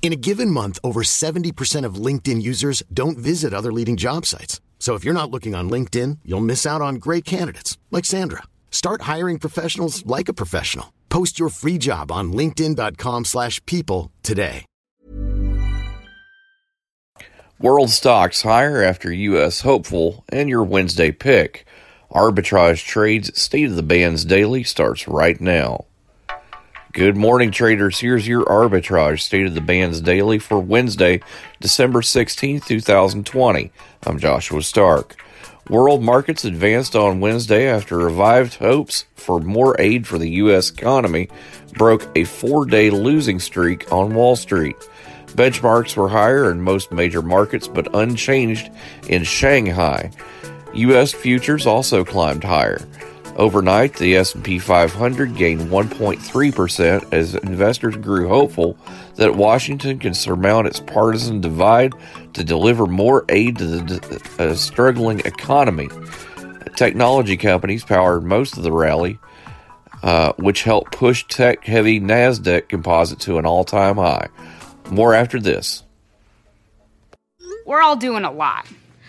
In a given month, over 70% of LinkedIn users don't visit other leading job sites. So if you're not looking on LinkedIn, you'll miss out on great candidates like Sandra. Start hiring professionals like a professional. Post your free job on linkedin.com/people today. World stocks higher after U.S. hopeful and your Wednesday pick. Arbitrage Trades State of the Bands Daily starts right now. Good morning, traders. Here's your arbitrage state of the bands daily for Wednesday, December 16, 2020. I'm Joshua Stark. World markets advanced on Wednesday after revived hopes for more aid for the U.S. economy broke a four day losing streak on Wall Street. Benchmarks were higher in most major markets but unchanged in Shanghai. U.S. futures also climbed higher. Overnight, the S&P 500 gained 1.3% as investors grew hopeful that Washington can surmount its partisan divide to deliver more aid to the uh, struggling economy. Technology companies powered most of the rally, uh, which helped push tech-heavy Nasdaq Composite to an all-time high. More after this. We're all doing a lot.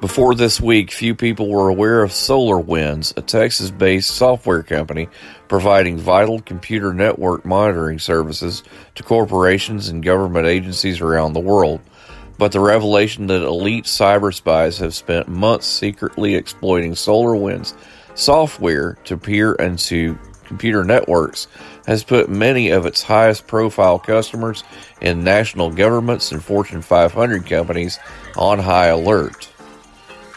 Before this week, few people were aware of SolarWinds, a Texas based software company providing vital computer network monitoring services to corporations and government agencies around the world. But the revelation that elite cyber spies have spent months secretly exploiting SolarWinds software to peer into computer networks has put many of its highest profile customers in national governments and Fortune 500 companies on high alert.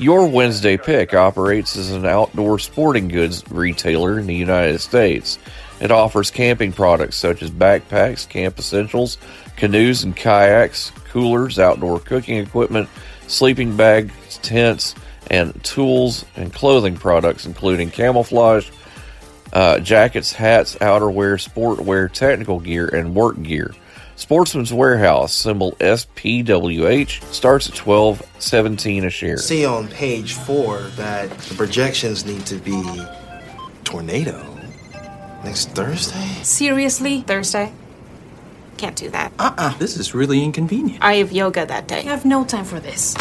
Your Wednesday Pick operates as an outdoor sporting goods retailer in the United States. It offers camping products such as backpacks, camp essentials, canoes and kayaks, coolers, outdoor cooking equipment, sleeping bags, tents, and tools and clothing products, including camouflage, uh, jackets, hats, outerwear, sportwear, technical gear, and work gear. Sportsman's Warehouse, symbol SPWH, starts at twelve seventeen a share. See on page four that the projections need to be tornado next Thursday. Seriously? Thursday? Can't do that. Uh-uh. This is really inconvenient. I have yoga that day. I have no time for this.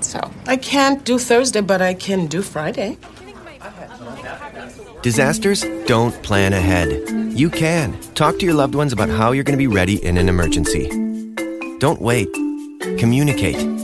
So, I can't do Thursday, but I can do Friday. Disasters don't plan ahead. You can. Talk to your loved ones about how you're going to be ready in an emergency. Don't wait. Communicate.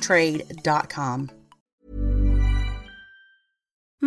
trade.com.